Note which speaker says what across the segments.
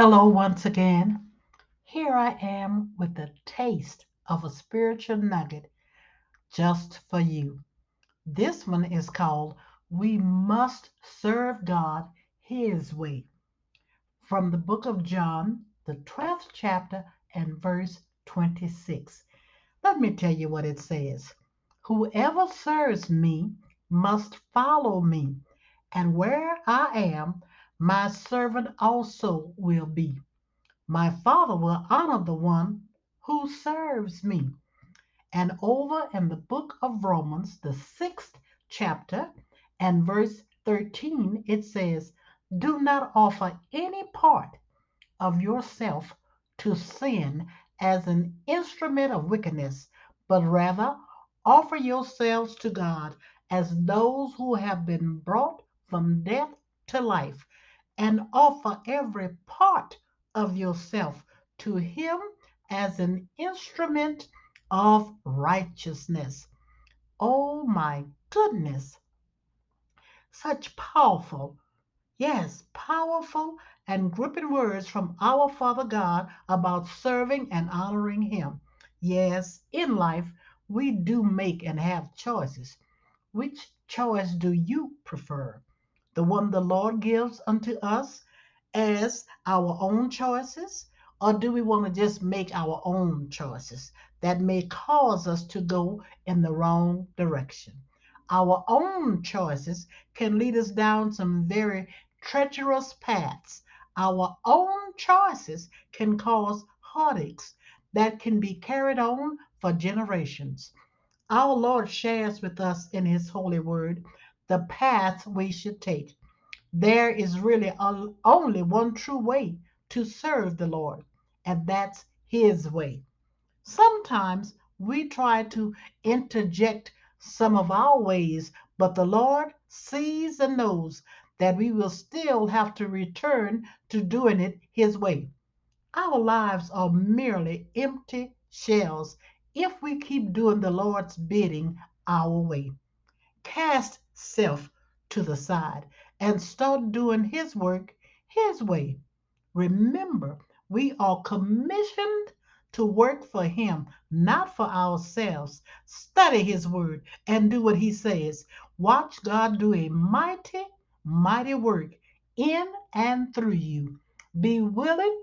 Speaker 1: Hello, once again. Here I am with a taste of a spiritual nugget just for you. This one is called We Must Serve God His Way from the book of John, the 12th chapter, and verse 26. Let me tell you what it says Whoever serves me must follow me, and where I am, my servant also will be. My Father will honor the one who serves me. And over in the book of Romans, the sixth chapter, and verse 13, it says, Do not offer any part of yourself to sin as an instrument of wickedness, but rather offer yourselves to God as those who have been brought from death to life and offer every part of yourself to Him as an instrument of righteousness. Oh my goodness. Such powerful, yes, powerful and gripping words from our Father God about serving and honoring Him. Yes, in life, we do make and have choices. Which choice do you prefer? The one the Lord gives unto us as our own choices? Or do we want to just make our own choices that may cause us to go in the wrong direction? Our own choices can lead us down some very treacherous paths. Our own choices can cause heartaches that can be carried on for generations. Our Lord shares with us in His holy word the path we should take. There is really only one true way to serve the Lord, and that's His way. Sometimes we try to interject some of our ways, but the Lord sees and knows that we will still have to return to doing it His way. Our lives are merely empty shells if we keep doing the Lord's bidding our way. Cast self to the side and start doing His work His way. Remember, we are commissioned to work for Him, not for ourselves. Study His Word and do what He says. Watch God do a mighty, mighty work in and through you. Be willing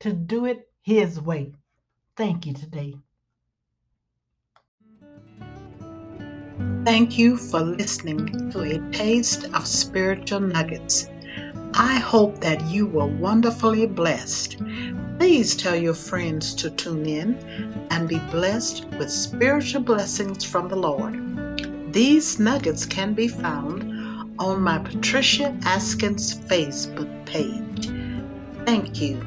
Speaker 1: to do it His way. Thank you today. Thank you for listening to a taste of spiritual nuggets. I hope that you were wonderfully blessed. Please tell your friends to tune in and be blessed with spiritual blessings from the Lord. These nuggets can be found on my Patricia Askins Facebook page. Thank you